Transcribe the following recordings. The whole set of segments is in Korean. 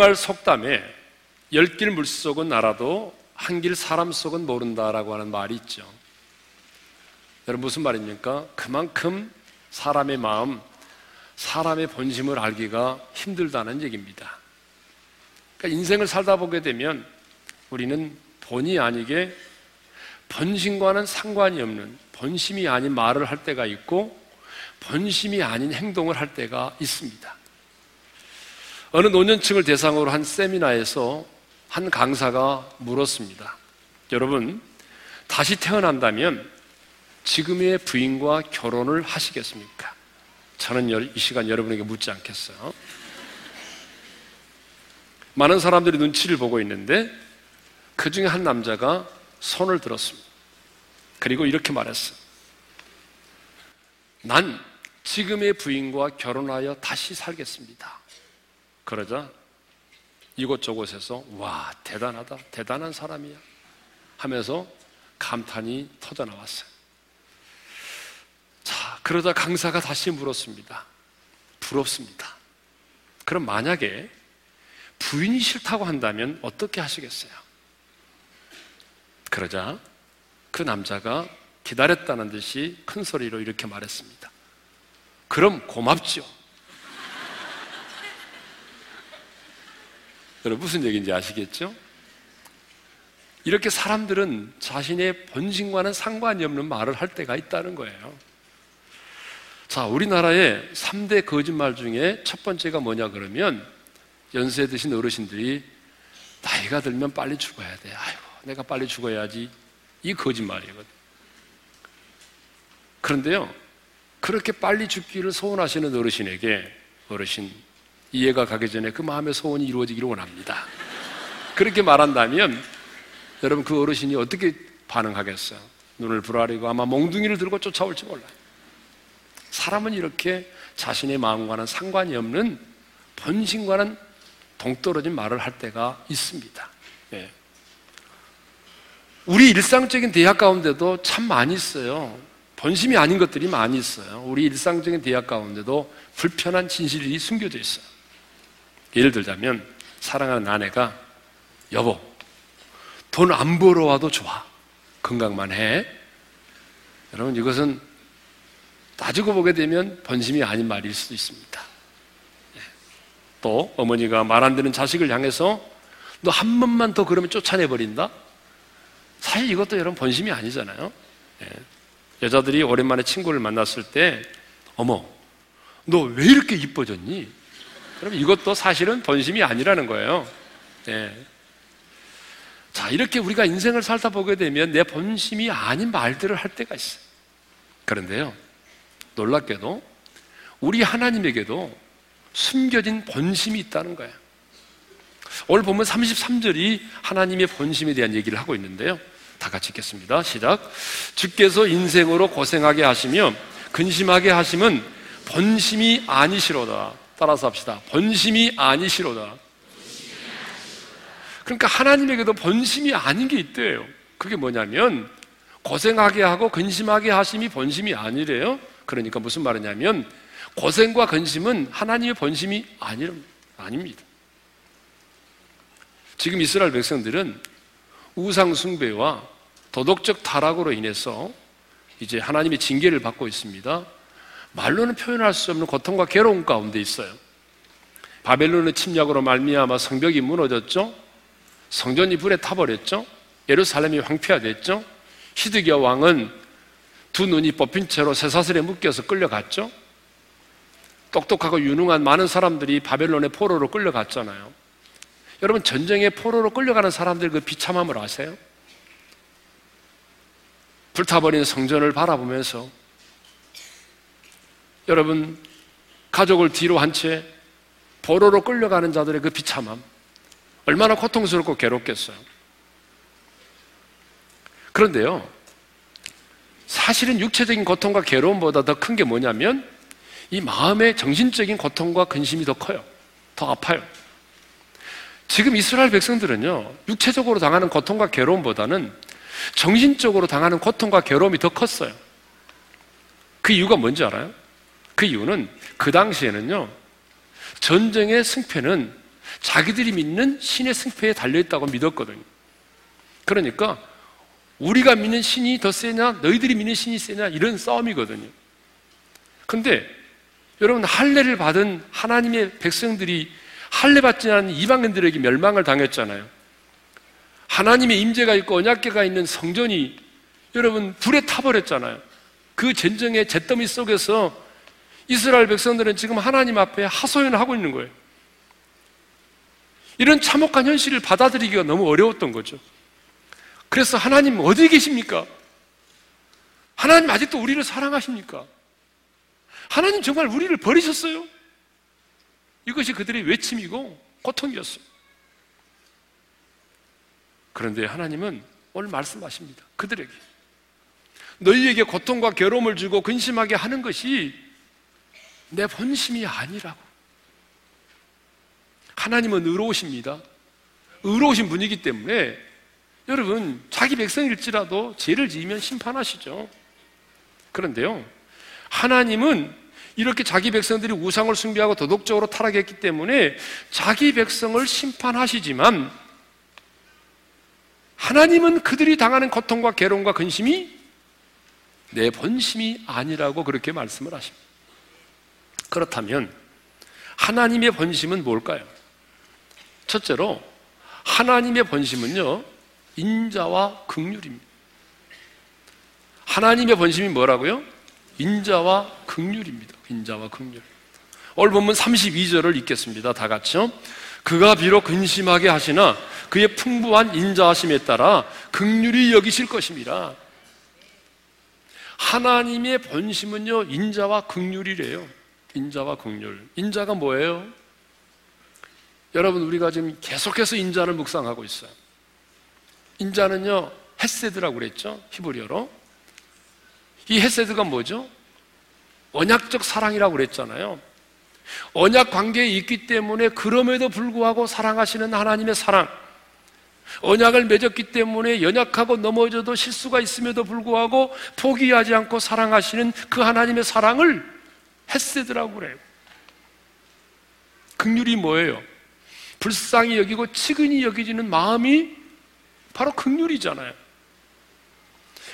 우리말 속담에 열길 물속은 알아도 한 길 사람 속은 모른다라고 하는 말이 있죠. 여러분 무슨 말입니까? 그만큼 사람의 마음, 사람의 본심을 알기가 힘들다는 얘기입니다. 그러니까 인생을 살다 보게 되면 우리는 본의 아니게 본심과는 상관이 없는 본심이 아닌 말을 할 때가 있고 본심이 아닌 행동을 할 때가 있습니다. 어느 노년층을 대상으로 한 세미나에서 한 강사가 물었습니다. 여러분, 다시 태어난다면 지금의 부인과 결혼을 하시겠습니까? 저는 이 시간 여러분에게 묻지 않겠어요. 많은 사람들이 눈치를 보고 있는데 그 중에 한 남자가 손을 들었습니다. 그리고 이렇게 말했어. 난 지금의 부인과 결혼하여 다시 살겠습니다. 그러자 이곳저곳에서 와, 대단하다. 대단한 사람이야. 하면서 감탄이 터져 나왔어요. 자, 그러자 강사가 다시 물었습니다. 부럽습니다. 그럼 만약에 부인이 싫다고 한다면 어떻게 하시겠어요? 그러자 그 남자가 기다렸다는 듯이 큰 소리로 이렇게 말했습니다. 그럼 고맙죠. 여러분 무슨 얘기인지 아시겠죠? 이렇게 사람들은 자신의 본심과는 상관이 없는 말을 할 때가 있다는 거예요. 자, 우리나라의 3대 거짓말 중에 첫 번째가 뭐냐 그러면 연세 드신 어르신들이 나이가 들면 빨리 죽어야 돼. 아이고, 내가 빨리 죽어야지. 이 거짓말이거든. 그런데요, 그렇게 빨리 죽기를 소원하시는 어르신에게 어르신 이해가 가기 전에 그 마음의 소원이 이루어지기를 원합니다. 그렇게 말한다면 여러분 그 어르신이 어떻게 반응하겠어요? 눈을 부라리고 아마 몽둥이를 들고 쫓아올지 몰라요. 사람은 이렇게 자신의 마음과는 상관이 없는 본심과는 동떨어진 말을 할 때가 있습니다. 네. 우리 일상적인 대학 가운데도 참 많이 있어요. 본심이 아닌 것들이 많이 있어요. 우리 일상적인 대학 가운데도 불편한 진실이 숨겨져 있어요. 예를 들자면 사랑하는 아내가 여보 돈 안 벌어 와도 좋아 건강만 해 여러분 이것은 따지고 보게 되면 본심이 아닌 말일 수도 있습니다 예. 또 어머니가 말 안 듣는 자식을 향해서 너 한 번만 더 그러면 쫓아내버린다 사실 이것도 여러분 본심이 아니잖아요 예. 여자들이 오랜만에 친구를 만났을 때 어머 너 왜 이렇게 이뻐졌니? 그럼 이것도 사실은 본심이 아니라는 거예요. 네. 자, 이렇게 우리가 인생을 살다 보게 되면 내 본심이 아닌 말들을 할 때가 있어요. 그런데요, 놀랍게도 우리 하나님에게도 숨겨진 본심이 있다는 거예요. 오늘 보면 33절이 하나님의 본심에 대한 얘기를 하고 있는데요. 다 같이 읽겠습니다. 시작. 주께서 인생으로 고생하게 하시며 근심하게 하심은 본심이 아니시로다. 따라서 합시다. 본심이 아니시로다. 그러니까 하나님에게도 본심이 아닌 게 있대요. 그게 뭐냐면 고생하게 하고 근심하게 하심이 본심이 아니래요. 그러니까 무슨 말이냐면 고생과 근심은 하나님의 본심이 아니, 아닙니다. 지금 이스라엘 백성들은 우상 숭배와 도덕적 타락으로 인해서 이제 하나님의 징계를 받고 있습니다. 말로는 표현할 수 없는 고통과 괴로움 가운데 있어요. 바벨론의 침략으로 말미암아 성벽이 무너졌죠. 성전이 불에 타버렸죠. 예루살렘이 황폐화됐죠. 히드기야 왕은 두 눈이 뽑힌 채로 쇠사슬에 묶여서 끌려갔죠. 똑똑하고 유능한 많은 사람들이 바벨론의 포로로 끌려갔잖아요. 여러분 전쟁의 포로로 끌려가는 사람들 그 비참함을 아세요? 불타버린 성전을 바라보면서 여러분, 가족을 뒤로 한 채 보로로 끌려가는 자들의 그 비참함. 얼마나 고통스럽고 괴롭겠어요. 그런데요, 사실은 육체적인 고통과 괴로움보다 더 큰 게 뭐냐면 이 마음의 정신적인 고통과 근심이 더 커요. 더 아파요. 지금 이스라엘 백성들은요, 육체적으로 당하는 고통과 괴로움보다는 정신적으로 당하는 고통과 괴로움이 더 컸어요. 그 이유가 뭔지 알아요? 그 이유는 그 당시에는요, 전쟁의 승패는 자기들이 믿는 신의 승패에 달려있다고 믿었거든요. 그러니까 우리가 믿는 신이 더 세냐, 너희들이 믿는 신이 세냐, 이런 싸움이거든요. 근데 여러분, 할례를 받은 하나님의 백성들이 할례 받지 않은 이방인들에게 멸망을 당했잖아요. 하나님의 임재가 있고 언약계가 있는 성전이 여러분 불에 타버렸잖아요. 그 전쟁의 잿더미 속에서 이스라엘 백성들은 지금 하나님 앞에 하소연을 하고 있는 거예요. 이런 참혹한 현실을 받아들이기가 너무 어려웠던 거죠. 그래서 하나님 어디 계십니까? 하나님 아직도 우리를 사랑하십니까? 하나님 정말 우리를 버리셨어요? 이것이 그들의 외침이고 고통이었어요. 그런데 하나님은 오늘 말씀하십니다. 그들에게. 너희에게 고통과 괴로움을 주고 근심하게 하는 것이 내 본심이 아니라고. 하나님은 의로우십니다. 의로우신 분이기 때문에 여러분, 자기 백성일지라도 죄를 지으면 심판하시죠. 그런데요, 하나님은 이렇게 자기 백성들이 우상을 숭배하고 도덕적으로 타락했기 때문에 자기 백성을 심판하시지만 하나님은 그들이 당하는 고통과 괴로움과 근심이 내 본심이 아니라고 그렇게 말씀을 하십니다. 그렇다면 하나님의 본심은 뭘까요? 첫째로 하나님의 본심은요 인자와 극률입니다. 하나님의 본심이 뭐라고요? 인자와 극률입니다. 인자와 극률. 오늘 본문 32절을 읽겠습니다. 다 같이요. 그가 비록 근심하게 하시나 그의 풍부한 인자하심에 따라 극률이 여기실 것입니다. 하나님의 본심은요, 인자와 극률이래요. 인자와 극률. 인자가 뭐예요? 여러분, 우리가 지금 계속해서 인자를 묵상하고 있어요. 인자는요, 헤세드라고 그랬죠? 히브리어로. 이 헤세드가 뭐죠? 언약적 사랑이라고 그랬잖아요. 언약 관계에 있기 때문에 그럼에도 불구하고 사랑하시는 하나님의 사랑. 언약을 맺었기 때문에 연약하고 넘어져도 실수가 있음에도 불구하고 포기하지 않고 사랑하시는 그 하나님의 사랑을 헤세드라고 그래요. 극률이 뭐예요? 불쌍히 여기고 치근히 여기지는 마음이 바로 극률이잖아요.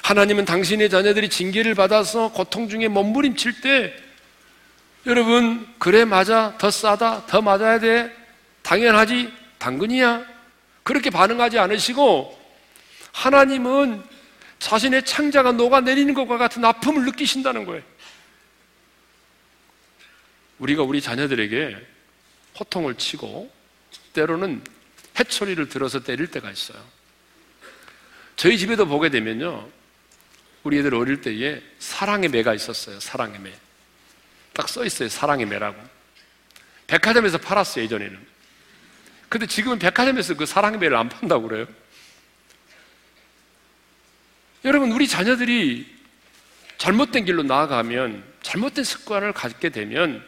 하나님은 당신의 자녀들이 징계를 받아서 고통 중에 몸부림칠 때 여러분 그래 맞아 더 싸다 더 맞아야 돼 당연하지 당근이야 그렇게 반응하지 않으시고 하나님은 자신의 창자가 녹아내리는 것과 같은 아픔을 느끼신다는 거예요. 우리가 우리 자녀들에게 호통을 치고 때로는 해초리를 들어서 때릴 때가 있어요. 저희 집에도 보게 되면요. 우리 애들 어릴 때에 사랑의 매가 있었어요. 사랑의 매. 딱 써 있어요. 사랑의 매라고. 백화점에서 팔았어요. 예전에는. 근데 지금은 백화점에서 그 사랑의 매를 안 판다고 그래요. 여러분, 우리 자녀들이 잘못된 길로 나아가면, 잘못된 습관을 갖게 되면,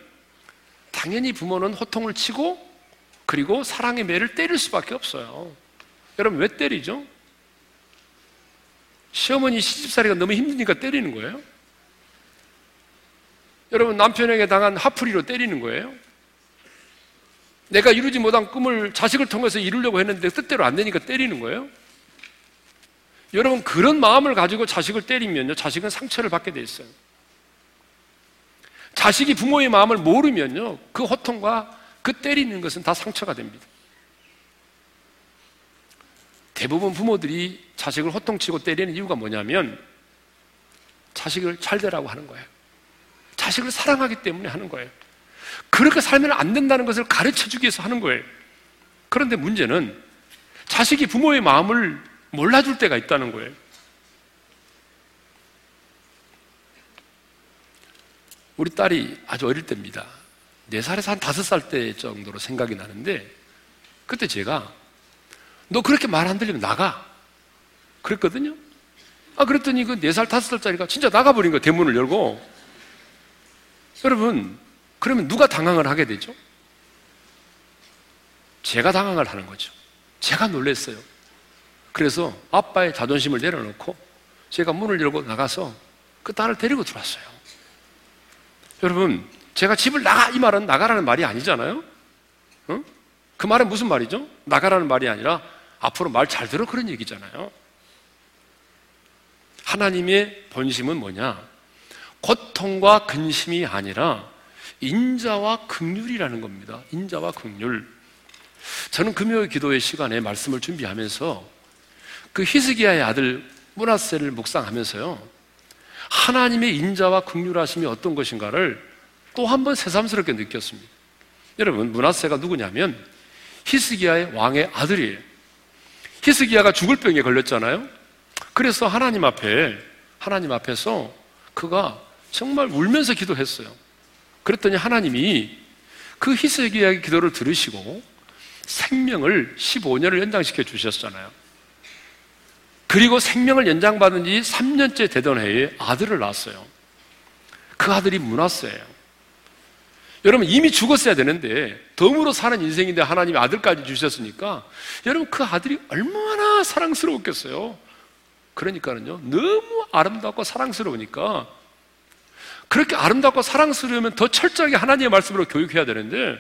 당연히 부모는 호통을 치고, 그리고 사랑의 매를 때릴 수밖에 없어요. 여러분, 왜 때리죠? 시어머니 시집살이가 너무 힘드니까 때리는 거예요? 여러분, 남편에게 당한 하풀이로 때리는 거예요? 내가 이루지 못한 꿈을 자식을 통해서 이루려고 했는데 뜻대로 안 되니까 때리는 거예요? 여러분, 그런 마음을 가지고 자식을 때리면요, 자식은 상처를 받게 돼 있어요. 자식이 부모의 마음을 모르면요, 그 호통과 그 때리는 것은 다 상처가 됩니다. 대부분 부모들이 자식을 호통치고 때리는 이유가 뭐냐면 자식을 잘 되라고 하는 거예요. 자식을 사랑하기 때문에 하는 거예요. 그렇게 살면 안 된다는 것을 가르쳐 주기 위해서 하는 거예요. 그런데 문제는 자식이 부모의 마음을 몰라줄 때가 있다는 거예요. 우리 딸이 아주 어릴 때입니다. 4살에서 한 5살 때 정도로 생각이 나는데, 그때 제가, 너 그렇게 말 안 들리면 나가. 그랬거든요. 아, 그랬더니 그 4살, 5살짜리가 진짜 나가버린 거예요. 대문을 열고. 여러분, 그러면 누가 당황을 하게 되죠? 제가 당황을 하는 거죠. 제가 놀랬어요. 그래서 아빠의 자존심을 내려놓고 제가 문을 열고 나가서 그 딸을 데리고 들어왔어요. 여러분, 제가 집을 나가 이 말은 나가라는 말이 아니잖아요. 어? 그 말은 무슨 말이죠? 나가라는 말이 아니라 앞으로 말 잘 들어 그런 얘기잖아요. 하나님의 본심은 뭐냐? 고통과 근심이 아니라 인자와 극률이라는 겁니다. 인자와 극률. 저는 금요일 기도의 시간에 말씀을 준비하면서 그 히스기야의 아들 문하세를 묵상하면서요. 하나님의 인자와 극률하심이 어떤 것인가를 또 한 번 새삼스럽게 느꼈습니다. 여러분, 문하세가 누구냐면 히스기야의 왕의 아들이에요. 히스기야가 죽을 병에 걸렸잖아요. 그래서 하나님 앞에 하나님 앞에서 그가 정말 울면서 기도했어요. 그랬더니 하나님이 그 히스기야의 기도를 들으시고 생명을 15년을 연장시켜 주셨잖아요. 그리고 생명을 연장받은 지 3년째 되던 해에 아들을 낳았어요. 그 아들이 문하세예요. 여러분 이미 죽었어야 되는데 덤으로 사는 인생인데 하나님이 아들까지 주셨으니까 여러분 그 아들이 얼마나 사랑스러웠겠어요. 그러니까는요 너무 아름답고 사랑스러우니까 그렇게 아름답고 사랑스러우면 더 철저하게 하나님의 말씀으로 교육해야 되는데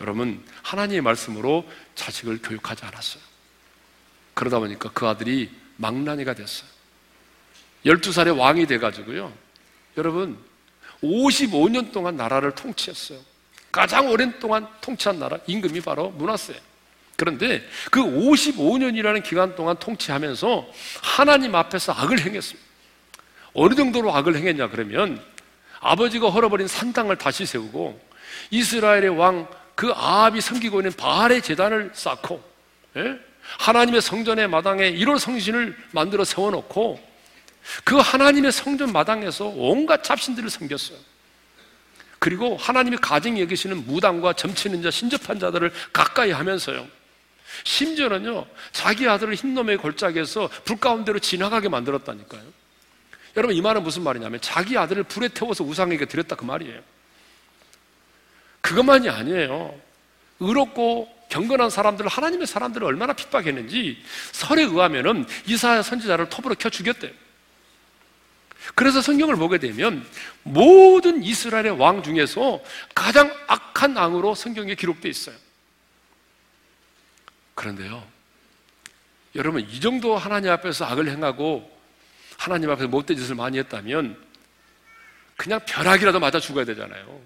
여러분 하나님의 말씀으로 자식을 교육하지 않았어요. 그러다 보니까 그 아들이 망나니가 됐어요. 12살에 왕이 돼가지고요. 여러분, 55년 동안 나라를 통치했어요. 가장 오랜 동안 통치한 나라, 임금이 바로 문하세. 그런데 그 55년이라는 기간 동안 통치하면서 하나님 앞에서 악을 행했습니다. 어느 정도로 악을 행했냐 그러면 아버지가 헐어버린 산당을 다시 세우고 이스라엘의 왕 그 아합이 섬기고 있는 바알의 재단을 쌓고 예? 하나님의 성전의 마당에 1월 성신을 만들어 세워놓고 그 하나님의 성전 마당에서 온갖 잡신들을 섬겼어요. 그리고 하나님의 가정에 여기시는 무당과 점치는 자, 신접한 자들을 가까이 하면서요. 심지어는요, 자기 아들을 흰놈의 골짜기에서 불 가운데로 지나가게 만들었다니까요. 여러분, 이 말은 무슨 말이냐면 자기 아들을 불에 태워서 우상에게 드렸다 그 말이에요. 그것만이 아니에요. 의롭고 경건한 사람들을 하나님의 사람들을 얼마나 핍박했는지 설에 의하면은 이사야 선지자를 톱으로 켜 죽였대요. 그래서 성경을 보게 되면 모든 이스라엘의 왕 중에서 가장 악한 왕으로 성경에 기록되어 있어요. 그런데요. 여러분 이 정도 하나님 앞에서 악을 행하고 하나님 앞에서 못된 짓을 많이 했다면 그냥 벼락이라도 맞아 죽어야 되잖아요.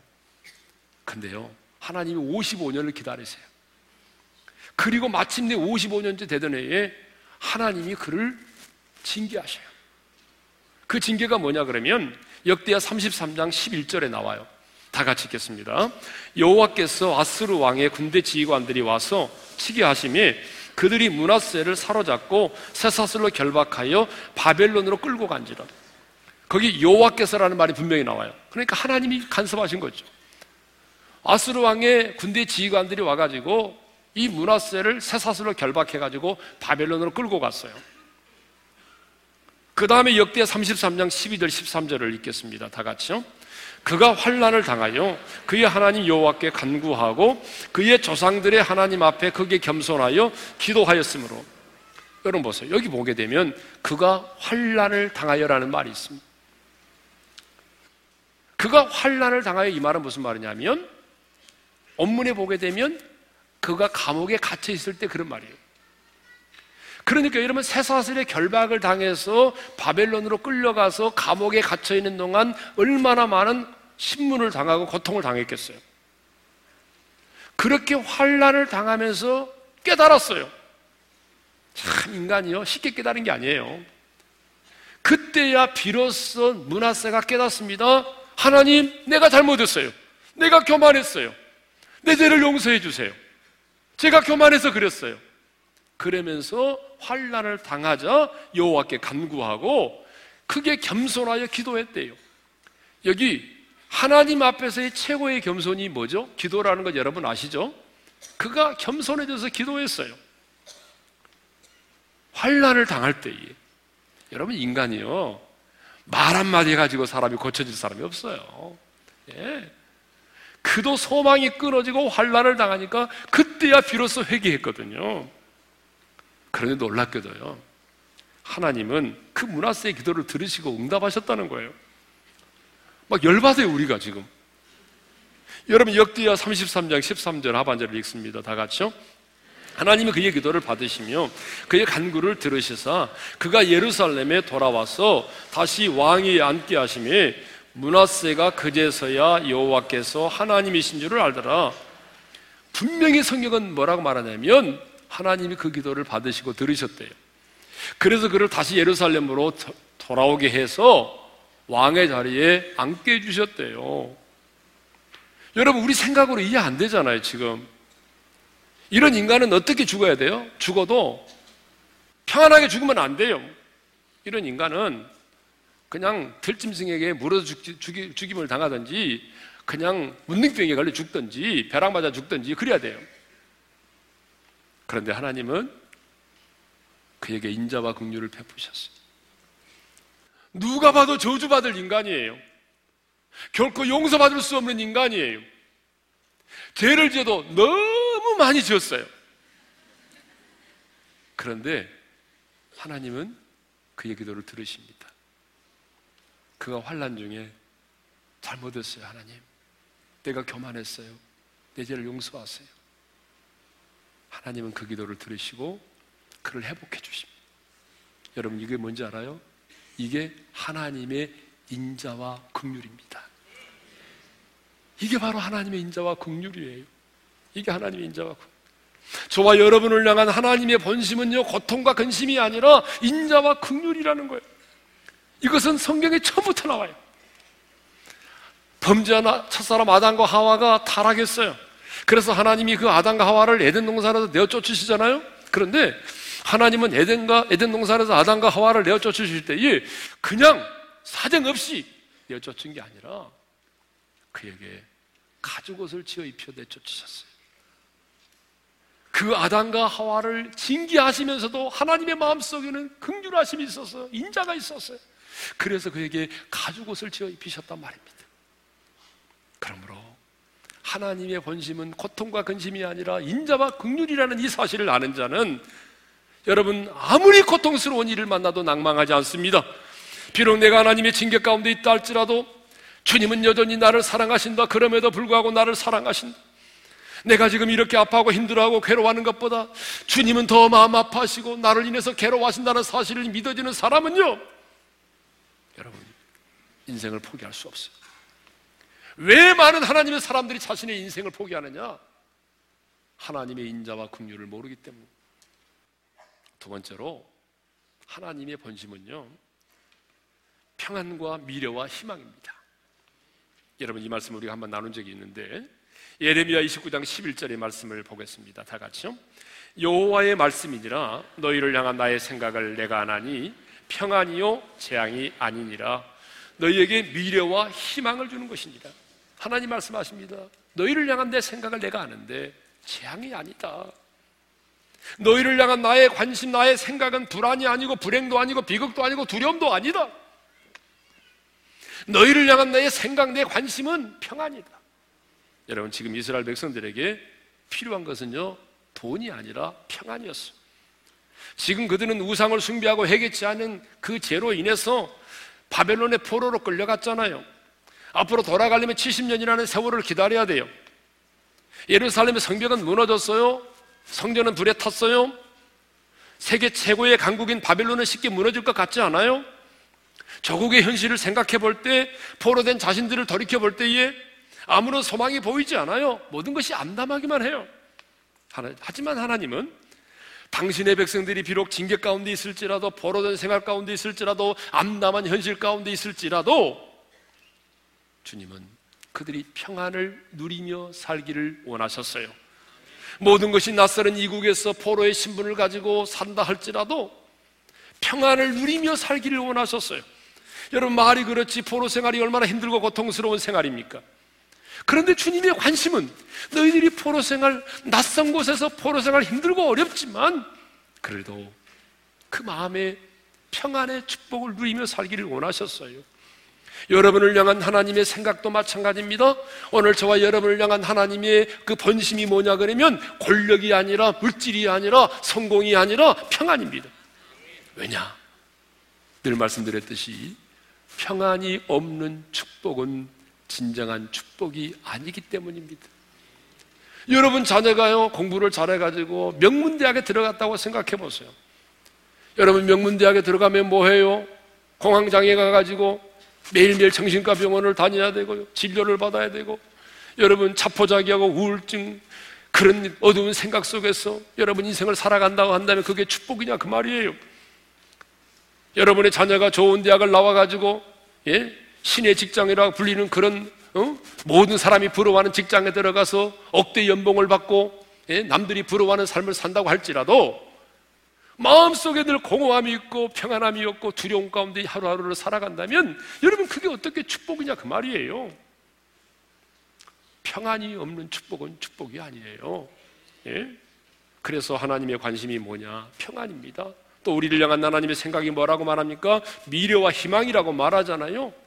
근데요. 하나님이 55년을 기다리세요. 그리고 마침내 55년째 되던 해에 하나님이 그를 징계하셔요. 그 징계가 뭐냐 그러면 역대하 33장 11절에 나와요. 다 같이 읽겠습니다. 여호와께서 아스르 왕의 군대 지휘관들이 와서 치게 하심에 그들이 문하세를 사로잡고 쇠사슬로 결박하여 바벨론으로 끌고 간지라. 거기 여호와께서라는 말이 분명히 나와요. 그러니까 하나님이 간섭하신 거죠. 아스르 왕의 군대 지휘관들이 와가지고 이 문하세를 쇠사슬로 결박해가지고 바벨론으로 끌고 갔어요. 그 다음에 역대 33장 12절 13절을 읽겠습니다. 다 같이요. 그가 환란을 당하여 그의 하나님 여호와께 간구하고 그의 조상들의 하나님 앞에 그게 겸손하여 기도하였으므로 여러분 보세요. 여기 보게 되면 그가 환란을 당하여라는 말이 있습니다. 그가 환란을 당하여 이 말은 무슨 말이냐면 원문에 보게 되면 그가 감옥에 갇혀 있을 때 그런 말이에요. 그러니까 여러분 새사슬의 결박을 당해서 바벨론으로 끌려가서 감옥에 갇혀 있는 동안 얼마나 많은 신문을 당하고 고통을 당했겠어요. 그렇게 환란을 당하면서 깨달았어요. 참 인간이요 쉽게 깨달은 게 아니에요. 그때야 비로소 문하세가 깨닫습니다. 하나님, 내가 잘못했어요. 내가 교만했어요. 내 죄를 용서해 주세요. 제가 교만해서 그랬어요. 그러면서 환란을 당하자 여호와께 간구하고 크게 겸손하여 기도했대요. 여기 하나님 앞에서의 최고의 겸손이 뭐죠? 기도라는 거 여러분 아시죠? 그가 겸손해져서 기도했어요. 환란을 당할 때에 여러분 인간이요 말 한마디 가지고 사람이 고쳐질 사람이 없어요. 예. 그도 소망이 끊어지고 환란을 당하니까 그때야 비로소 회개했거든요. 그런데 놀랍게도요. 하나님은 그 문하세의 기도를 들으시고 응답하셨다는 거예요. 막 열받아요, 우리가 지금. 여러분 역대하 33장 13절 하반절을 읽습니다. 다 같이요. 하나님이 그의 기도를 받으시며 그의 간구를 들으시사 그가 예루살렘에 돌아와서 다시 왕위에 앉게 하심에 문하세가 그제서야 여호와께서 하나님이신 줄을 알더라. 분명히 성경은 뭐라고 말하냐면 하나님이 그 기도를 받으시고 들으셨대요. 그래서 그를 다시 예루살렘으로 돌아오게 해서 왕의 자리에 앉게 해주셨대요. 여러분, 우리 생각으로 이해 안 되잖아요, 지금. 이런 인간은 어떻게 죽어야 돼요? 죽어도 평안하게 죽으면 안 돼요. 이런 인간은 그냥 들짐승에게 물어 죽기, 죽임 을 당하든지 그냥 문능병에 걸려 죽든지 벼락 맞아 죽든지 그래야 돼요. 그런데 하나님은 그에게 인자와 긍휼을 베푸셨어요. 누가 봐도 저주받을 인간이에요. 결코 용서받을 수 없는 인간이에요. 죄를 지어도 너무 많이 지었어요. 그런데 하나님은 그의 기도를 들으십니다. 그가 환란 중에 잘못했어요, 하나님. 내가 교만했어요. 내 죄를 용서하세요. 하나님은 그 기도를 들으시고 그를 회복해 주십니다. 여러분 이게 뭔지 알아요? 이게 하나님의 인자와 긍휼입니다. 이게 바로 하나님의 인자와 긍휼이에요. 이게 하나님의 인자와 긍휼. 저와 여러분을 향한 하나님의 본심은요 고통과 근심이 아니라 인자와 긍휼이라는 거예요. 이것은 성경에 처음부터 나와요. 범죄한 첫사람 아담과 하와가 타락했어요. 그래서 하나님이 그 아담과 하와를 에덴 동산에서 내어 쫓으시잖아요. 그런데 하나님은 에덴과 에덴 동산에서 아담과 하와를 내어 쫓으실 때에 그냥 사정 없이 내어 쫓은 게 아니라 그에게 가죽 옷을 지어 입혀 내쫓으셨어요. 그 아담과 하와를 징계하시면서도 하나님의 마음속에는 긍휼하심이 있어서 인자가 있었어요. 그래서 그에게 가죽 옷을 지어 입히셨단 말입니다. 그러므로 하나님의 본심은 고통과 근심이 아니라 인자와 극률이라는 이 사실을 아는 자는 여러분 아무리 고통스러운 일을 만나도 낭망하지 않습니다. 비록 내가 하나님의 징계 가운데 있다 할지라도 주님은 여전히 나를 사랑하신다. 그럼에도 불구하고 나를 사랑하신다. 내가 지금 이렇게 아파하고 힘들어하고 괴로워하는 것보다 주님은 더 마음 아파하시고 나를 인해서 괴로워하신다는 사실을 믿어지는 사람은요. 인생을 포기할 수 없어요. 왜 많은 하나님의 사람들이 자신의 인생을 포기하느냐? 하나님의 인자와 긍휼을 모르기 때문. 두 번째로 하나님의 본심은요. 평안과 미래와 희망입니다. 여러분 이 말씀을 우리가 한번 나눈 적이 있는데 예레미야 29장 11절의 말씀을 보겠습니다. 다 같이요. 여호와의 말씀이니라 너희를 향한 나의 생각을 내가 안하니 평안이요 재앙이 아니니라 너희에게 미래와 희망을 주는 것이니라. 하나님 말씀하십니다. 너희를 향한 내 생각을 내가 아는데 재앙이 아니다. 너희를 향한 나의 관심, 나의 생각은 불안이 아니고 불행도 아니고 비극도 아니고 두려움도 아니다. 너희를 향한 나의 생각, 내 관심은 평안이다. 여러분, 지금 이스라엘 백성들에게 필요한 것은요, 돈이 아니라 평안이었어. 지금 그들은 우상을 숭배하고 해겠지 않은 그 죄로 인해서 바벨론의 포로로 끌려갔잖아요. 앞으로 돌아가려면 70년이라는 세월을 기다려야 돼요. 예루살렘의 성벽은 무너졌어요. 성전은 불에 탔어요. 세계 최고의 강국인 바벨론은 쉽게 무너질 것 같지 않아요? 조국의 현실을 생각해 볼 때, 포로된 자신들을 돌이켜 볼 때에 아무런 소망이 보이지 않아요. 모든 것이 암담하기만 해요. 하지만 하나님은 당신의 백성들이 비록 징계 가운데 있을지라도 포로된 생활 가운데 있을지라도 암담한 현실 가운데 있을지라도 주님은 그들이 평안을 누리며 살기를 원하셨어요. 모든 것이 낯설은 이국에서 포로의 신분을 가지고 산다 할지라도 평안을 누리며 살기를 원하셨어요. 여러분 말이 그렇지 포로 생활이 얼마나 힘들고 고통스러운 생활입니까? 그런데 주님의 관심은 너희들이 포로 생활 낯선 곳에서 포로 생활 힘들고 어렵지만 그래도 그 마음에 평안의 축복을 누리며 살기를 원하셨어요. 여러분을 향한 하나님의 생각도 마찬가지입니다. 오늘 저와 여러분을 향한 하나님의 그 본심이 뭐냐 그러면 권력이 아니라 물질이 아니라 성공이 아니라 평안입니다. 왜냐? 늘 말씀드렸듯이 평안이 없는 축복은 진정한 축복이 아니기 때문입니다. 여러분 자녀가요 공부를 잘해가지고 명문대학에 들어갔다고 생각해 보세요. 여러분 명문대학에 들어가면 뭐해요? 공황장애 가가지고 매일매일 정신과 병원을 다녀야 되고 진료를 받아야 되고 여러분 자포자기하고 우울증 그런 어두운 생각 속에서 여러분 인생을 살아간다고 한다면 그게 축복이냐 그 말이에요. 여러분의 자녀가 좋은 대학을 나와가지고 예? 신의 직장이라고 불리는 그런 어? 모든 사람이 부러워하는 직장에 들어가서 억대 연봉을 받고 예? 남들이 부러워하는 삶을 산다고 할지라도 마음속에 늘 공허함이 있고 평안함이 없고 두려움 가운데 하루하루를 살아간다면 여러분 그게 어떻게 축복이냐 그 말이에요. 평안이 없는 축복은 축복이 아니에요. 예? 그래서 하나님의 관심이 뭐냐? 평안입니다. 또 우리를 향한 하나님의 생각이 뭐라고 말합니까? 미래와 희망이라고 말하잖아요.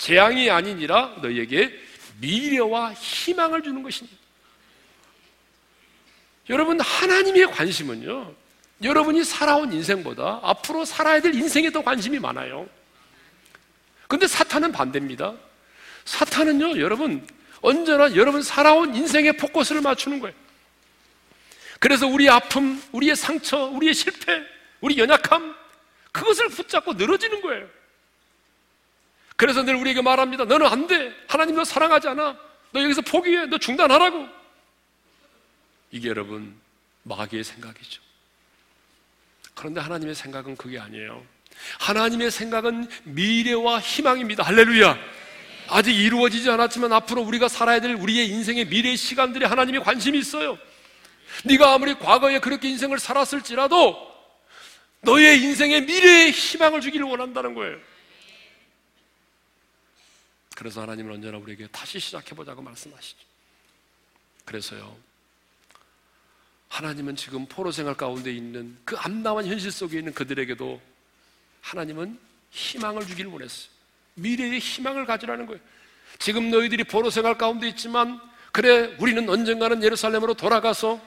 재앙이 아니니라 너희에게 미래와 희망을 주는 것입니다. 여러분, 하나님의 관심은요, 여러분이 살아온 인생보다 앞으로 살아야 될 인생에 더 관심이 많아요. 근데 사탄은 반대입니다. 사탄은요, 여러분, 언제나 여러분 살아온 인생에 포커스를 맞추는 거예요. 그래서 우리의 아픔, 우리의 상처, 우리의 실패, 우리 연약함, 그것을 붙잡고 늘어지는 거예요. 그래서 늘 우리에게 말합니다. 너는 안 돼. 하나님 너 사랑하지 않아. 너 여기서 포기해. 너 중단하라고. 이게 여러분, 마귀의 생각이죠. 그런데 하나님의 생각은 그게 아니에요. 하나님의 생각은 미래와 희망입니다. 할렐루야. 아직 이루어지지 않았지만 앞으로 우리가 살아야 될 우리의 인생의 미래의 시간들이 하나님의 관심이 있어요. 네가 아무리 과거에 그렇게 인생을 살았을지라도 너의 인생의 미래의 희망을 주기를 원한다는 거예요. 그래서 하나님은 언제나 우리에게 다시 시작해보자고 말씀하시죠. 그래서요, 하나님은 지금 포로 생활 가운데 있는 그 암담한 현실 속에 있는 그들에게도 하나님은 희망을 주기를 원했어요. 미래의 희망을 가지라는 거예요. 지금 너희들이 포로 생활 가운데 있지만, 그래, 우리는 언젠가는 예루살렘으로 돌아가서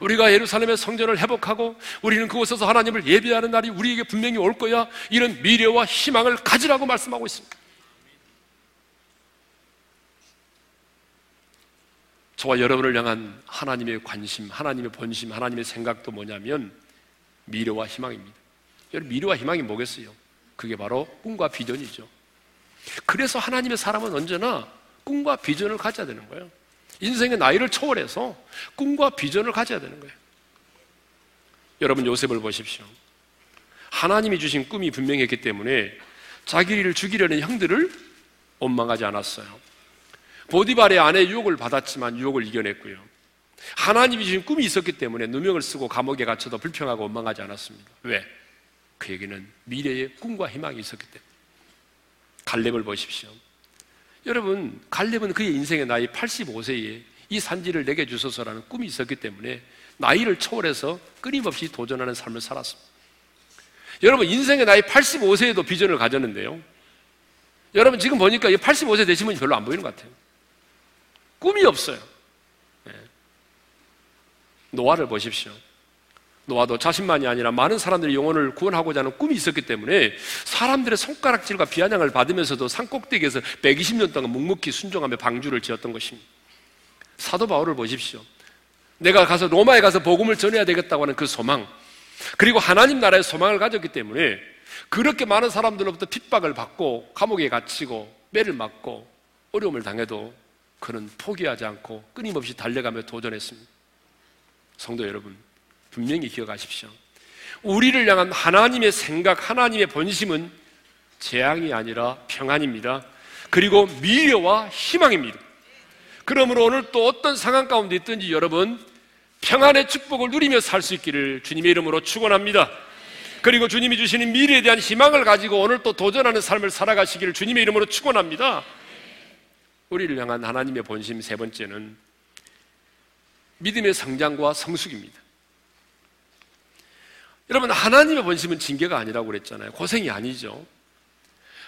우리가 예루살렘의 성전을 회복하고 우리는 그곳에서 하나님을 예배하는 날이 우리에게 분명히 올 거야. 이런 미래와 희망을 가지라고 말씀하고 있습니다. 저와 여러분을 향한 하나님의 관심, 하나님의 본심, 하나님의 생각도 뭐냐면 미래와 희망입니다. 여러분, 미래와 희망이 뭐겠어요? 그게 바로 꿈과 비전이죠. 그래서 하나님의 사람은 언제나 꿈과 비전을 가져야 되는 거예요. 인생의 나이를 초월해서 꿈과 비전을 가져야 되는 거예요. 여러분, 요셉을 보십시오. 하나님이 주신 꿈이 분명했기 때문에 자기를 죽이려는 형들을 원망하지 않았어요. 보디발의 아내 유혹을 받았지만 유혹을 이겨냈고요. 하나님이 주신 꿈이 있었기 때문에 누명을 쓰고 감옥에 갇혀도 불평하고 원망하지 않았습니다. 왜? 그에게는 미래의 꿈과 희망이 있었기 때문에. 갈렙을 보십시오. 여러분, 갈렙은 그의 인생의 나이 85세에 이 산지를 내게 주소서라는 꿈이 있었기 때문에 나이를 초월해서 끊임없이 도전하는 삶을 살았습니다. 여러분, 인생의 나이 85세에도 비전을 가졌는데요. 여러분, 지금 보니까 85세 되신 분이 별로 안 보이는 것 같아요. 꿈이 없어요. 네. 노아를 보십시오. 노아도 자신만이 아니라 많은 사람들의 영혼을 구원하고자 하는 꿈이 있었기 때문에 사람들의 손가락질과 비아냥을 받으면서도 산꼭대기에서 120년 동안 묵묵히 순종하며 방주를 지었던 것입니다. 사도 바울을 보십시오. 내가 가서 로마에 가서 복음을 전해야 되겠다고 하는 그 소망, 그리고 하나님 나라의 소망을 가졌기 때문에 그렇게 많은 사람들로부터 핍박을 받고 감옥에 갇히고 매를 맞고 어려움을 당해도 그는 포기하지 않고 끊임없이 달려가며 도전했습니다. 성도 여러분, 분명히 기억하십시오. 우리를 향한 하나님의 생각, 하나님의 본심은 재앙이 아니라 평안입니다. 그리고 미래와 희망입니다. 그러므로 오늘 또 어떤 상황 가운데 있든지 여러분 평안의 축복을 누리며 살 수 있기를 주님의 이름으로 축원합니다. 그리고 주님이 주시는 미래에 대한 희망을 가지고 오늘 또 도전하는 삶을 살아가시기를 주님의 이름으로 축원합니다. 우리를 향한 하나님의 본심 세 번째는 믿음의 성장과 성숙입니다. 여러분, 하나님의 본심은 징계가 아니라고 그랬잖아요. 고생이 아니죠.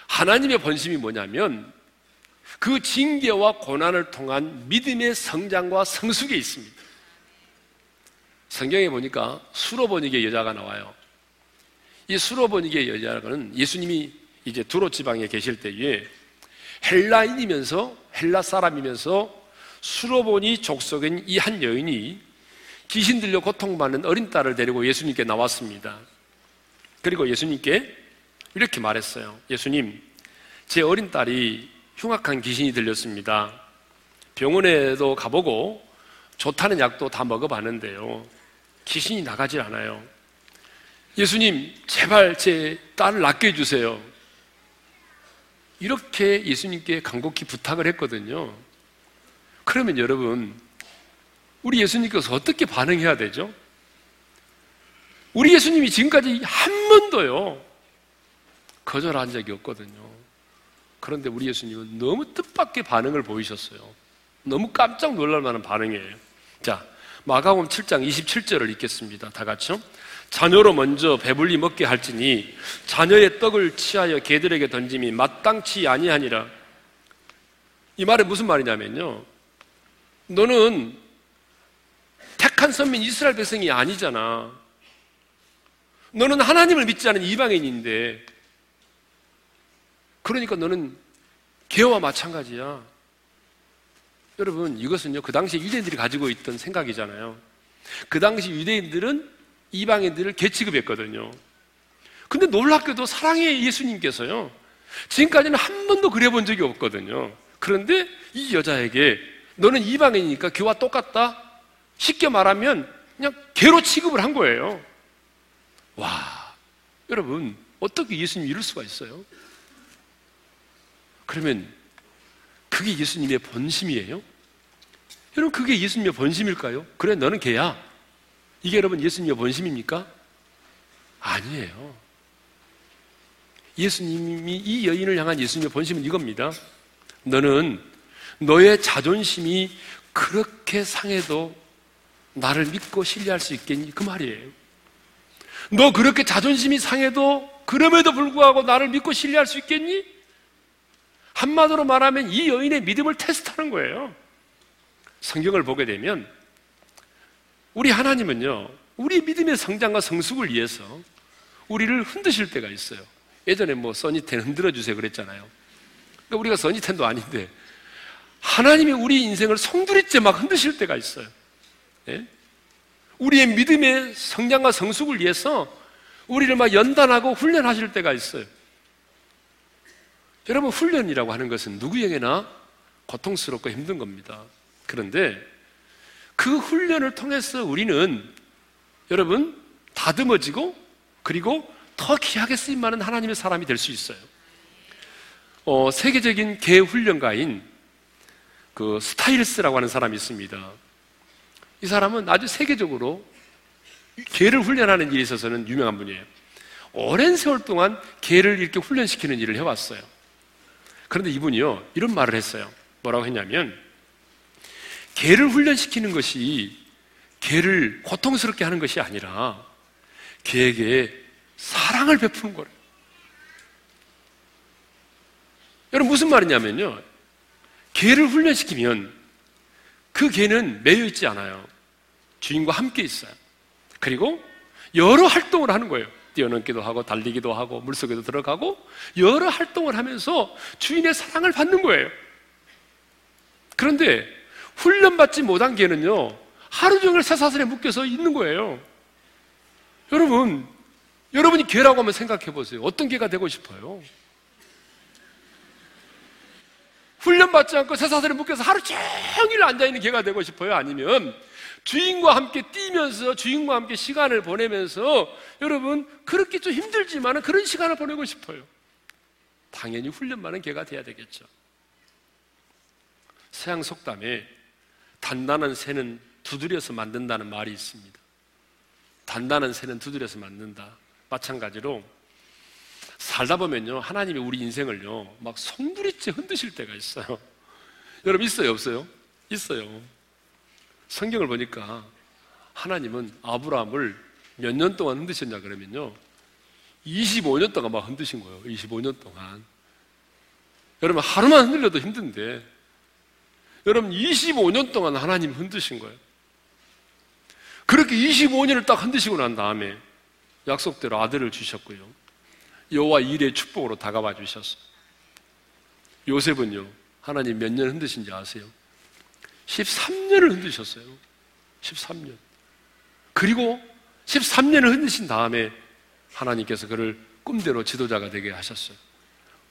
하나님의 본심이 뭐냐면 그 징계와 고난을 통한 믿음의 성장과 성숙에 있습니다. 성경에 보니까 수로보니게 여자가 나와요. 이 수로보니게 여자는 예수님이 이제 두로 지방에 계실 때에 헬라인이면서 헬라 사람이면서 수로보니 족속인 이 한 여인이 귀신 들려 고통받는 어린 딸을 데리고 예수님께 나왔습니다. 그리고 예수님께 이렇게 말했어요. 예수님, 제 어린 딸이 흉악한 귀신이 들렸습니다. 병원에도 가보고 좋다는 약도 다 먹어봤는데요. 귀신이 나가질 않아요. 예수님, 제발 제 딸을 낫게 해주세요. 이렇게 예수님께 간곡히 부탁을 했거든요. 그러면 여러분, 우리 예수님께서 어떻게 반응해야 되죠? 우리 예수님이 지금까지 한 번도요, 거절한 적이 없거든요. 그런데 우리 예수님은 너무 뜻밖의 반응을 보이셨어요. 너무 깜짝 놀랄 만한 반응이에요. 자, 마가음 7장 27절을 읽겠습니다. 다 같이요. 자녀로 먼저 배불리 먹게 할지니 자녀의 떡을 취하여 개들에게 던짐이 마땅치 아니하니라. 이 말은 무슨 말이냐면요. 너는 택한 선민 이스라엘 백성이 아니잖아. 너는 하나님을 믿지 않은 이방인인데, 그러니까 너는 개와 마찬가지야. 여러분, 이것은요, 그 당시 유대인들이 가지고 있던 생각이잖아요. 그 당시 유대인들은 이방인들을 개 취급했거든요. 근데 놀랍게도 사랑의 예수님께서요, 지금까지는 한 번도 그래 본 적이 없거든요. 그런데 이 여자에게 너는 이방인이니까 교와 똑같다? 쉽게 말하면 그냥 개로 취급을 한 거예요. 와, 여러분, 어떻게 예수님 이럴 수가 있어요? 그러면 그게 예수님의 본심이에요? 여러분, 그게 예수님의 본심일까요? 그래, 너는 개야. 이게 여러분 예수님의 본심입니까? 아니에요. 예수님이 이 여인을 향한 예수님의 본심은 이겁니다. 너는 너의 자존심이 그렇게 상해도 나를 믿고 신뢰할 수 있겠니? 그 말이에요. 너 그렇게 자존심이 상해도 그럼에도 불구하고 나를 믿고 신뢰할 수 있겠니? 한마디로 말하면 이 여인의 믿음을 테스트하는 거예요. 성경을 보게 되면 우리 하나님은요, 우리 믿음의 성장과 성숙을 위해서 우리를 흔드실 때가 있어요. 예전에 뭐 써니텐 흔들어 주세요 그랬잖아요. 그러니까 우리가 써니텐도 아닌데 하나님이 우리 인생을 송두리째 막 흔드실 때가 있어요. 예? 우리의 믿음의 성장과 성숙을 위해서 우리를 막 연단하고 훈련하실 때가 있어요. 여러분, 훈련이라고 하는 것은 누구에게나 고통스럽고 힘든 겁니다. 그런데 그 훈련을 통해서 우리는 여러분, 다듬어지고 그리고 더 귀하게 쓰임많은 하나님의 사람이 될 수 있어요. 어, 세계적인 개 훈련가인 그 스타일스라고 하는 사람이 있습니다. 이 사람은 아주 세계적으로 개를 훈련하는 일에 있어서는 유명한 분이에요. 오랜 세월 동안 개를 이렇게 훈련시키는 일을 해왔어요. 그런데 이분이요, 이런 말을 했어요. 뭐라고 했냐면, 개를 훈련시키는 것이 개를 고통스럽게 하는 것이 아니라, 개에게 사랑을 베푸는 거래요. 여러분, 무슨 말이냐면요. 개를 훈련시키면 그 개는 매여 있지 않아요. 주인과 함께 있어요. 그리고 여러 활동을 하는 거예요. 뛰어넘기도 하고 달리기도 하고 물속에도 들어가고 여러 활동을 하면서 주인의 사랑을 받는 거예요. 그런데 훈련받지 못한 개는요 하루 종일 새사슬에 묶여서 있는 거예요. 여러분, 여러분이 개라고 하면 생각해 보세요. 어떤 개가 되고 싶어요? 훈련받지 않고 새사슬에 묶여서 하루 종일 앉아있는 개가 되고 싶어요? 아니면 주인과 함께 뛰면서 주인과 함께 시간을 보내면서 여러분 그렇게 좀 힘들지만 그런 시간을 보내고 싶어요. 당연히 훈련받은 개가 돼야 되겠죠. 서양 속담에 단단한 새는 두드려서 만든다는 말이 있습니다. 단단한 새는 두드려서 만든다. 마찬가지로 살다 보면요, 하나님이 우리 인생을요, 막 송두리째 흔드실 때가 있어요. 여러분, 있어요, 없어요? 있어요. 성경을 보니까 하나님은 아브라함을 몇 년 동안 흔드셨냐 그러면요. 25년 동안 막 흔드신 거예요. 25년 동안. 여러분, 하루만 흔들려도 힘든데, 여러분, 25년 동안 하나님 흔드신 거예요. 그렇게 25년을 딱 흔드시고 난 다음에 약속대로 아들을 주셨고요. 여호와 일의 축복으로 다가와 주셨어요. 요셉은요, 하나님 몇 년 흔드신지 아세요? 13년을 흔드셨어요. 13년. 그리고 13년을 흔드신 다음에 하나님께서 그를 꿈대로 지도자가 되게 하셨어요.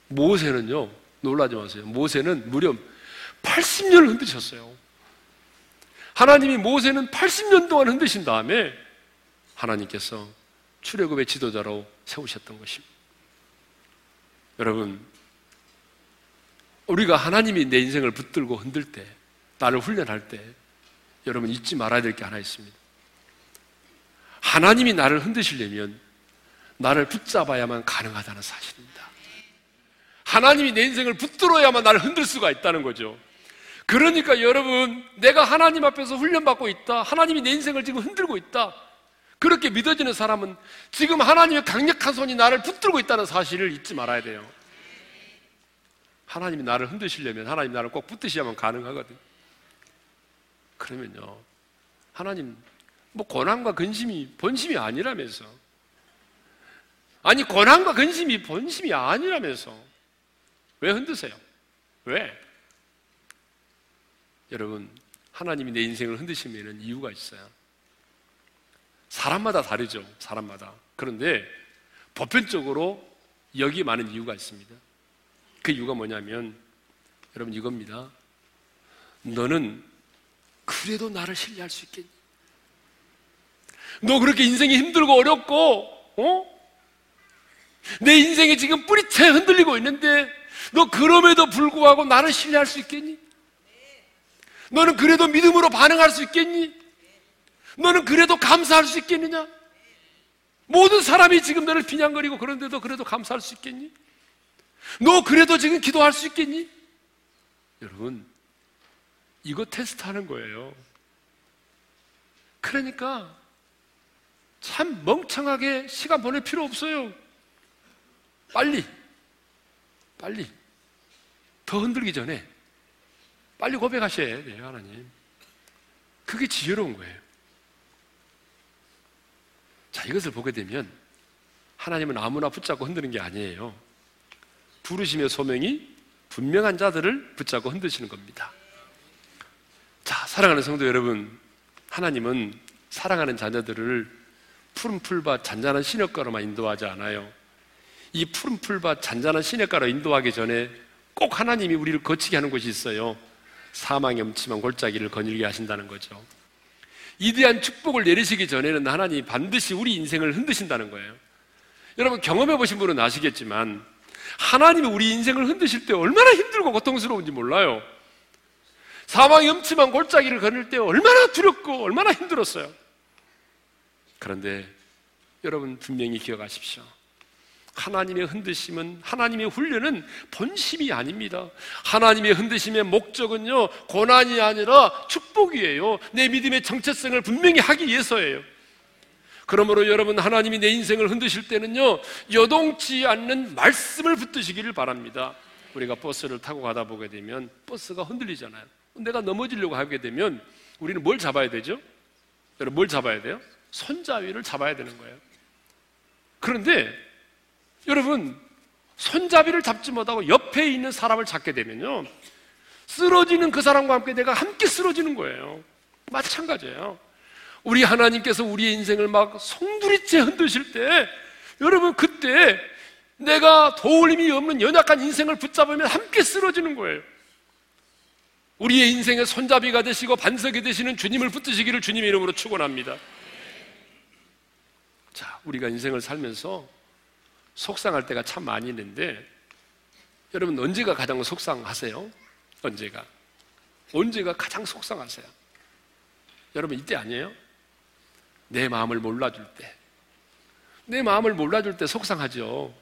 모세는요, 놀라지 마세요. 모세는 무려 80년을 흔드셨어요. 하나님이 모세는 80년 동안 흔드신 다음에 하나님께서 출애굽의 지도자로 세우셨던 것입니다. 여러분, 우리가 하나님이 내 인생을 붙들고 흔들 때, 나를 훈련할 때, 여러분 잊지 말아야 될 게 하나 있습니다. 하나님이 나를 흔드시려면 나를 붙잡아야만 가능하다는 사실입니다. 하나님이 내 인생을 붙들어야만 나를 흔들 수가 있다는 거죠. 그러니까 여러분, 내가 하나님 앞에서 훈련받고 있다. 하나님이 내 인생을 지금 흔들고 있다. 그렇게 믿어지는 사람은 지금 하나님의 강력한 손이 나를 붙들고 있다는 사실을 잊지 말아야 돼요. 하나님이 나를 흔드시려면 하나님 나를 꼭 붙드셔야만 가능하거든. 그러면요. 하나님 뭐 고난과 근심이 본심이 아니라면서 아니 고난과 근심이 본심이 아니라면서 왜 흔드세요? 왜? 여러분 하나님이 내 인생을 흔드시면 이유가 있어요. 사람마다 다르죠. 사람마다. 그런데 보편적으로 여기 많은 이유가 있습니다. 그 이유가 뭐냐면 여러분 이겁니다. 너는 그래도 나를 신뢰할 수 있겠니? 너 그렇게 인생이 힘들고 어렵고, 어? 내 인생이 지금 뿌리채 흔들리고 있는데, 너 그럼에도 불구하고 나를 신뢰할 수 있겠니? 너는 그래도 믿음으로 반응할 수 있겠니? 너는 그래도 감사할 수 있겠느냐? 모든 사람이 지금 너를 비냥거리고 그런데도 그래도 감사할 수 있겠니? 너 그래도 지금 기도할 수 있겠니? 여러분, 이거 테스트 하는 거예요. 그러니까 참 멍청하게 시간 보낼 필요 없어요. 빨리, 빨리. 더 흔들기 전에 빨리 고백하셔야 돼요, 하나님. 그게 지혜로운 거예요. 자, 이것을 보게 되면 하나님은 아무나 붙잡고 흔드는 게 아니에요. 부르심의 소명이 분명한 자들을 붙잡고 흔드시는 겁니다. 자, 사랑하는 성도 여러분, 하나님은 사랑하는 자녀들을 푸른 풀밭 잔잔한 시냇가로만 인도하지 않아요. 이 푸른 풀밭 잔잔한 시냇가로 인도하기 전에 꼭 하나님이 우리를 거치게 하는 곳이 있어요. 사망의 음침한 골짜기를 거닐게 하신다는 거죠. 이대한 축복을 내리시기 전에는 하나님이 반드시 우리 인생을 흔드신다는 거예요. 여러분 경험해 보신 분은 아시겠지만 하나님이 우리 인생을 흔드실 때 얼마나 힘들고 고통스러운지 몰라요. 사망의 음침한 골짜기를 거닐 때 얼마나 두렵고 얼마나 힘들었어요. 그런데 여러분 분명히 기억하십시오. 하나님의 흔드심은 하나님의 훈련은 본심이 아닙니다. 하나님의 흔드심의 목적은요 고난이 아니라 축복이에요. 내 믿음의 정체성을 분명히 하기 위해서예요. 그러므로 여러분 하나님이 내 인생을 흔드실 때는요 여동치 않는 말씀을 붙드시기를 바랍니다. 우리가 버스를 타고 가다 보게 되면 버스가 흔들리잖아요. 내가 넘어지려고 하게 되면 우리는 뭘 잡아야 되죠? 여러분 뭘 잡아야 돼요? 손잡이를 잡아야 되는 거예요. 그런데 여러분 손잡이를 잡지 못하고 옆에 있는 사람을 잡게 되면요 쓰러지는 그 사람과 함께 내가 함께 쓰러지는 거예요. 마찬가지예요. 우리 하나님께서 우리의 인생을 막 송두리째 흔드실 때 여러분 그때 내가 도울 힘이 없는 연약한 인생을 붙잡으면 함께 쓰러지는 거예요. 우리의 인생의 손잡이가 되시고 반석이 되시는 주님을 붙드시기를 주님의 이름으로 축원합니다. 자, 우리가 인생을 살면서 속상할 때가 참 많이 있는데 여러분 언제가 가장 속상하세요? 언제가? 언제가 가장 속상하세요? 여러분 이때 아니에요? 내 마음을 몰라줄 때. 내 마음을 몰라줄 때 속상하죠.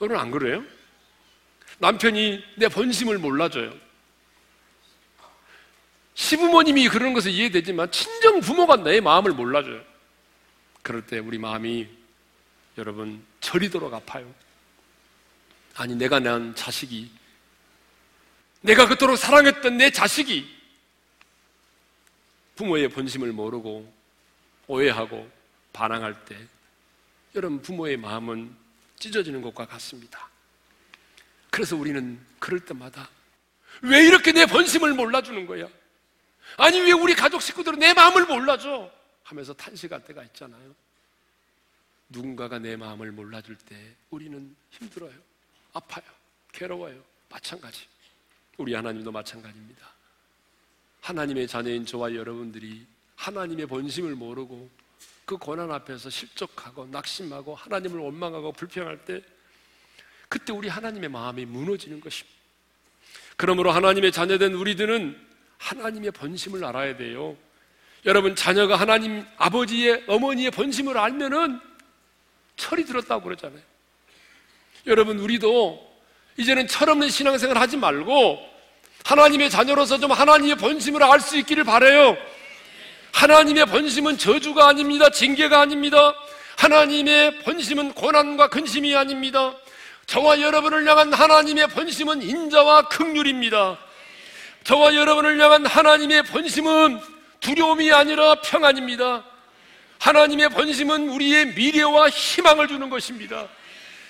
여러분 안 그래요? 남편이 내 본심을 몰라줘요. 시부모님이 그러는 것은 이해되지만 친정 부모가 내 마음을 몰라줘요. 그럴 때 우리 마음이 여러분 저리도록 아파요. 아니 내가 낳은 자식이 내가 그토록 사랑했던 내 자식이 부모의 본심을 모르고 오해하고 반항할 때 여러분 부모의 마음은 찢어지는 것과 같습니다. 그래서 우리는 그럴 때마다 왜 이렇게 내 본심을 몰라주는 거야? 아니, 왜 우리 가족 식구들은 내 마음을 몰라줘? 하면서 탄식할 때가 있잖아요. 누군가가 내 마음을 몰라줄 때 우리는 힘들어요. 아파요. 괴로워요. 마찬가지. 우리 하나님도 마찬가지입니다. 하나님의 자녀인 저와 여러분들이 하나님의 본심을 모르고 그 고난 앞에서 실족하고 낙심하고 하나님을 원망하고 불평할 때 그때 우리 하나님의 마음이 무너지는 것입니다. 그러므로 하나님의 자녀된 우리들은 하나님의 본심을 알아야 돼요. 여러분, 자녀가 하나님 아버지의 어머니의 본심을 알면은 철이 들었다고 그러잖아요. 여러분, 우리도 이제는 철없는 신앙생활 하지 말고 하나님의 자녀로서 좀 하나님의 본심을 알 수 있기를 바래요. 하나님의 본심은 저주가 아닙니다. 징계가 아닙니다. 하나님의 본심은 고난과 근심이 아닙니다. 저와 여러분을 향한 하나님의 본심은 인자와 극률입니다. 저와 여러분을 향한 하나님의 본심은 두려움이 아니라 평안입니다. 하나님의 본심은 우리의 미래와 희망을 주는 것입니다.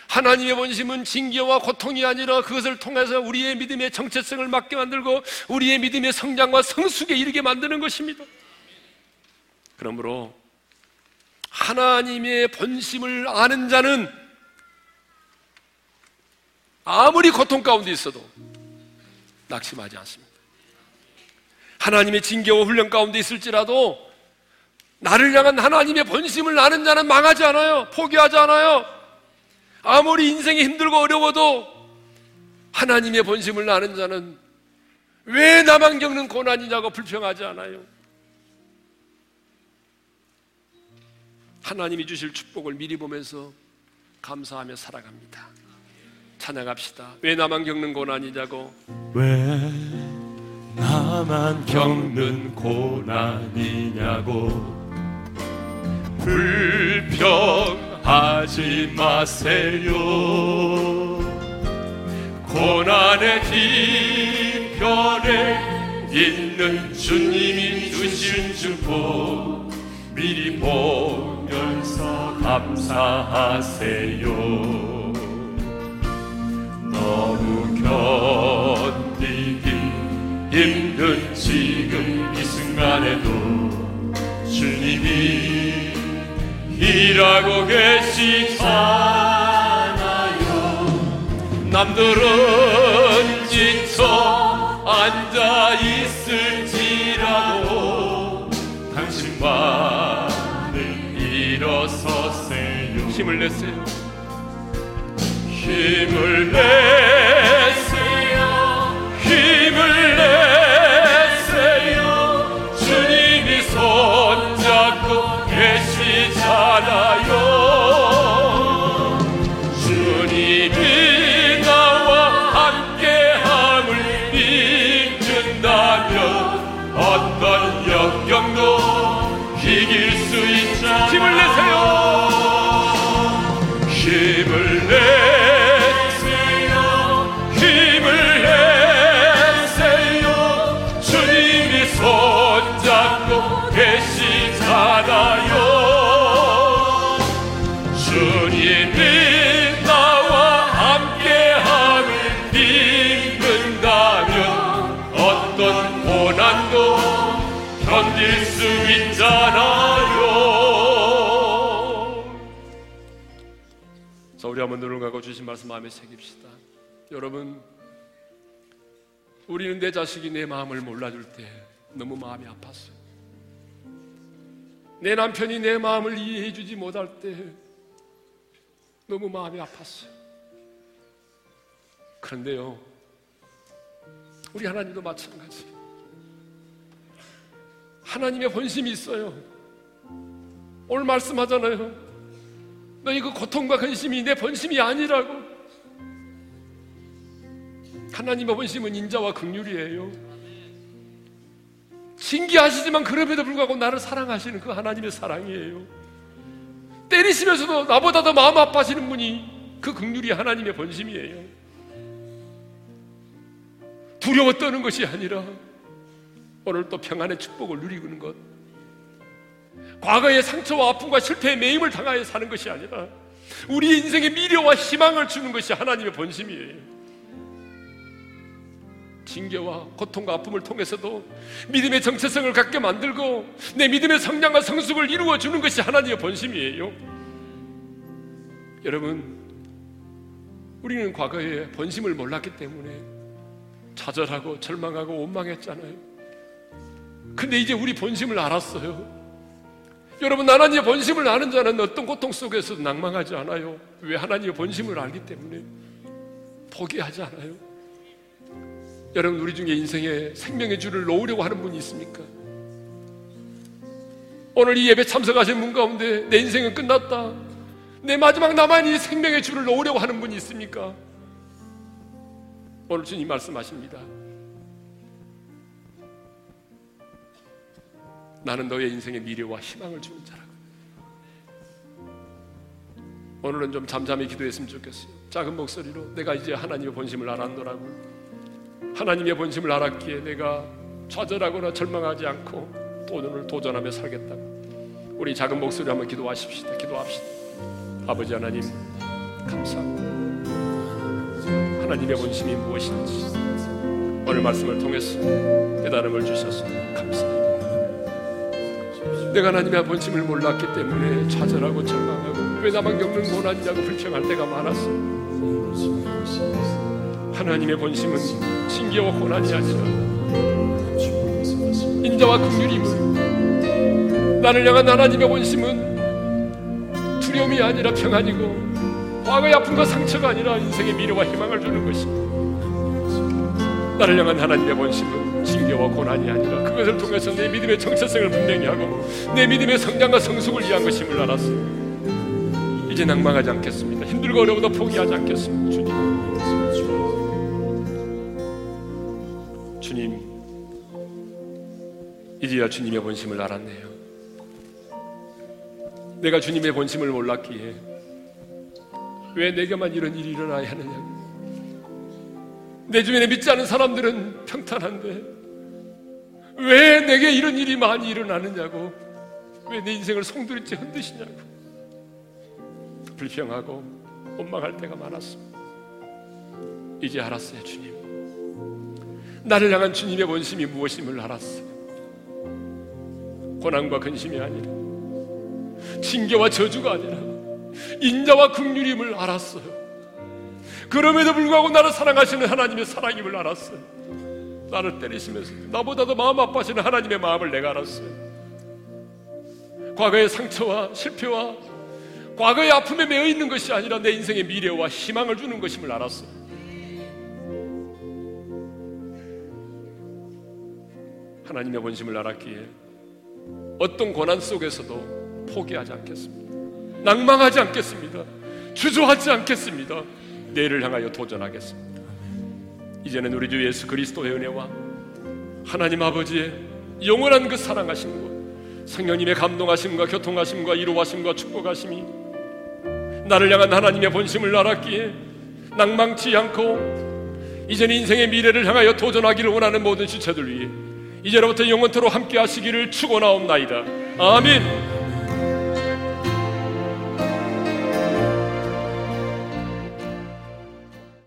하나님의 본심은 징계와 고통이 아니라 그것을 통해서 우리의 믿음의 정체성을 맞게 만들고 우리의 믿음의 성장과 성숙에 이르게 만드는 것입니다. 그러므로 하나님의 본심을 아는 자는 아무리 고통 가운데 있어도 낙심하지 않습니다. 하나님의 징계와 훈련 가운데 있을지라도 나를 향한 하나님의 본심을 아는 자는 망하지 않아요. 포기하지 않아요. 아무리 인생이 힘들고 어려워도 하나님의 본심을 아는 자는 왜 나만 겪는 고난이냐고 불평하지 않아요. 하나님이 주실 축복을 미리 보면서 감사하며 살아갑니다. 찬양합시다. 왜 나만 겪는 고난이냐고? 왜 나만 겪는 고난이냐고? 불평하지 마세요. 고난의 뒤편에 있는 주님이 주신 축복 미리 보면서 감사하세요. 너무 견디기 힘든 지금 이 순간에도 주님이 일하고 계시잖아요 남들은 지쳐 앉아 있을지라도 당신만은 일어서세요 힘을 내세요. 힘을 내 눈을 감고 주신 말씀 마음에 새깁시다. 여러분, 우리는 내 자식이 내 마음을 몰라줄 때 너무 마음이 아팠어요. 내 남편이 내 마음을 이해해주지 못할 때 너무 마음이 아팠어요. 그런데요, 우리 하나님도 마찬가지. 하나님의 본심이 있어요. 오늘 말씀하잖아요. 너희 그 고통과 근심이 내 본심이 아니라고. 하나님의 본심은 인자와 극률이에요. 신기하시지만 그럼에도 불구하고 나를 사랑하시는 그 하나님의 사랑이에요. 때리시면서도 나보다 더 마음 아파하시는 분이 그 극률이 하나님의 본심이에요. 두려워 떠는 것이 아니라 오늘 또 평안의 축복을 누리는 것. 과거의 상처와 아픔과 실패의 매임을 당하여 사는 것이 아니라 우리 인생의 미래와 희망을 주는 것이 하나님의 본심이에요. 징계와 고통과 아픔을 통해서도 믿음의 정체성을 갖게 만들고 내 믿음의 성장과 성숙을 이루어 주는 것이 하나님의 본심이에요. 여러분, 우리는 과거에 본심을 몰랐기 때문에 좌절하고 절망하고 원망했잖아요. 근데 이제 우리 본심을 알았어요. 여러분, 하나님의 본심을 아는 자는 어떤 고통 속에서도 낭망하지 않아요. 왜 하나님의 본심을 알기 때문에 포기하지 않아요. 여러분, 우리 중에 인생에 생명의 줄을 놓으려고 하는 분이 있습니까? 오늘 이 예배 참석하신 분 가운데 내 인생은 끝났다. 내 마지막 남아있는 생명의 줄을 놓으려고 하는 분이 있습니까? 오늘 주님 말씀하십니다. 나는 너의 인생의 미래와 희망을 주는 자라고. 오늘은 좀 잠잠히 기도했으면 좋겠어요. 작은 목소리로 내가 이제 하나님의 본심을 알았노라고. 하나님의 본심을 알았기에 내가 좌절하거나 절망하지 않고 또 오늘 도전하며 살겠다고. 우리 작은 목소리 한번 기도하십시다. 기도합시다. 아버지 하나님, 감사합니다. 하나님의 본심이 무엇인지 오늘 말씀을 통해서 깨달음을 주셔서 감사합니다. 내가 하나님의 본심을 몰랐기 때문에 좌절하고 절망하고 왜 나만 겪는 고난이라고 불평할 때가 많았어. 하나님의 본심은 징계와 고난이 아니라 인자와 긍휼임을 나를 향한 하나님의 본심은 두려움이 아니라 평안이고 과거의 아픔과 상처가 아니라 인생의 미래와 희망을 주는 것입니다. 나를 향한 하나님의 본심은 징계와 고난이 아니라 그것을 통해서 내 믿음의 정체성을 분명히 하고 내 믿음의 성장과 성숙을 위한 것임을 알았어. 이제 낭망하지 않겠습니다. 힘들고 어려워도 포기하지 않겠습니다. 주님. 주님, 이제야 주님의 본심을 알았네요. 내가 주님의 본심을 몰랐기에 왜 내게만 이런 일이 일어나야 하느냐고. 내 주변에 믿지 않은 사람들은 평탄한데 왜 내게 이런 일이 많이 일어나느냐고? 왜 내 인생을 송두리째 흔드시냐고? 불평하고 원망할 때가 많았습니다. 이제 알았어요 주님. 나를 향한 주님의 본심이 무엇임을 알았어요. 고난과 근심이 아니라 징계와 저주가 아니라 인자와 긍휼임을 알았어요. 그럼에도 불구하고 나를 사랑하시는 하나님의 사랑임을 알았어요. 나를 때리시면서 나보다 도 마음 아파하시는 하나님의 마음을 내가 알았어요. 과거의 상처와 실패와 과거의 아픔에 매여 있는 것이 아니라 내 인생의 미래와 희망을 주는 것임을 알았어요. 하나님의 본심을 알았기에 어떤 고난 속에서도 포기하지 않겠습니다. 낭망하지 않겠습니다. 주저하지 않겠습니다. 내일을 향하여 도전하겠습니다. 이제는 우리 주 예수 그리스도의 은혜와 하나님 아버지의 영원한 그 사랑하심과 성령님의 감동하심과 교통하심과 이루하심과 축복하심이 나를 향한 하나님의 본심을 알았기에 낭망치 않고 이제는 인생의 미래를 향하여 도전하기를 원하는 모든 지체들 위해 이제로부터 영원토록 함께 하시기를 축원하옵나이다. 아멘.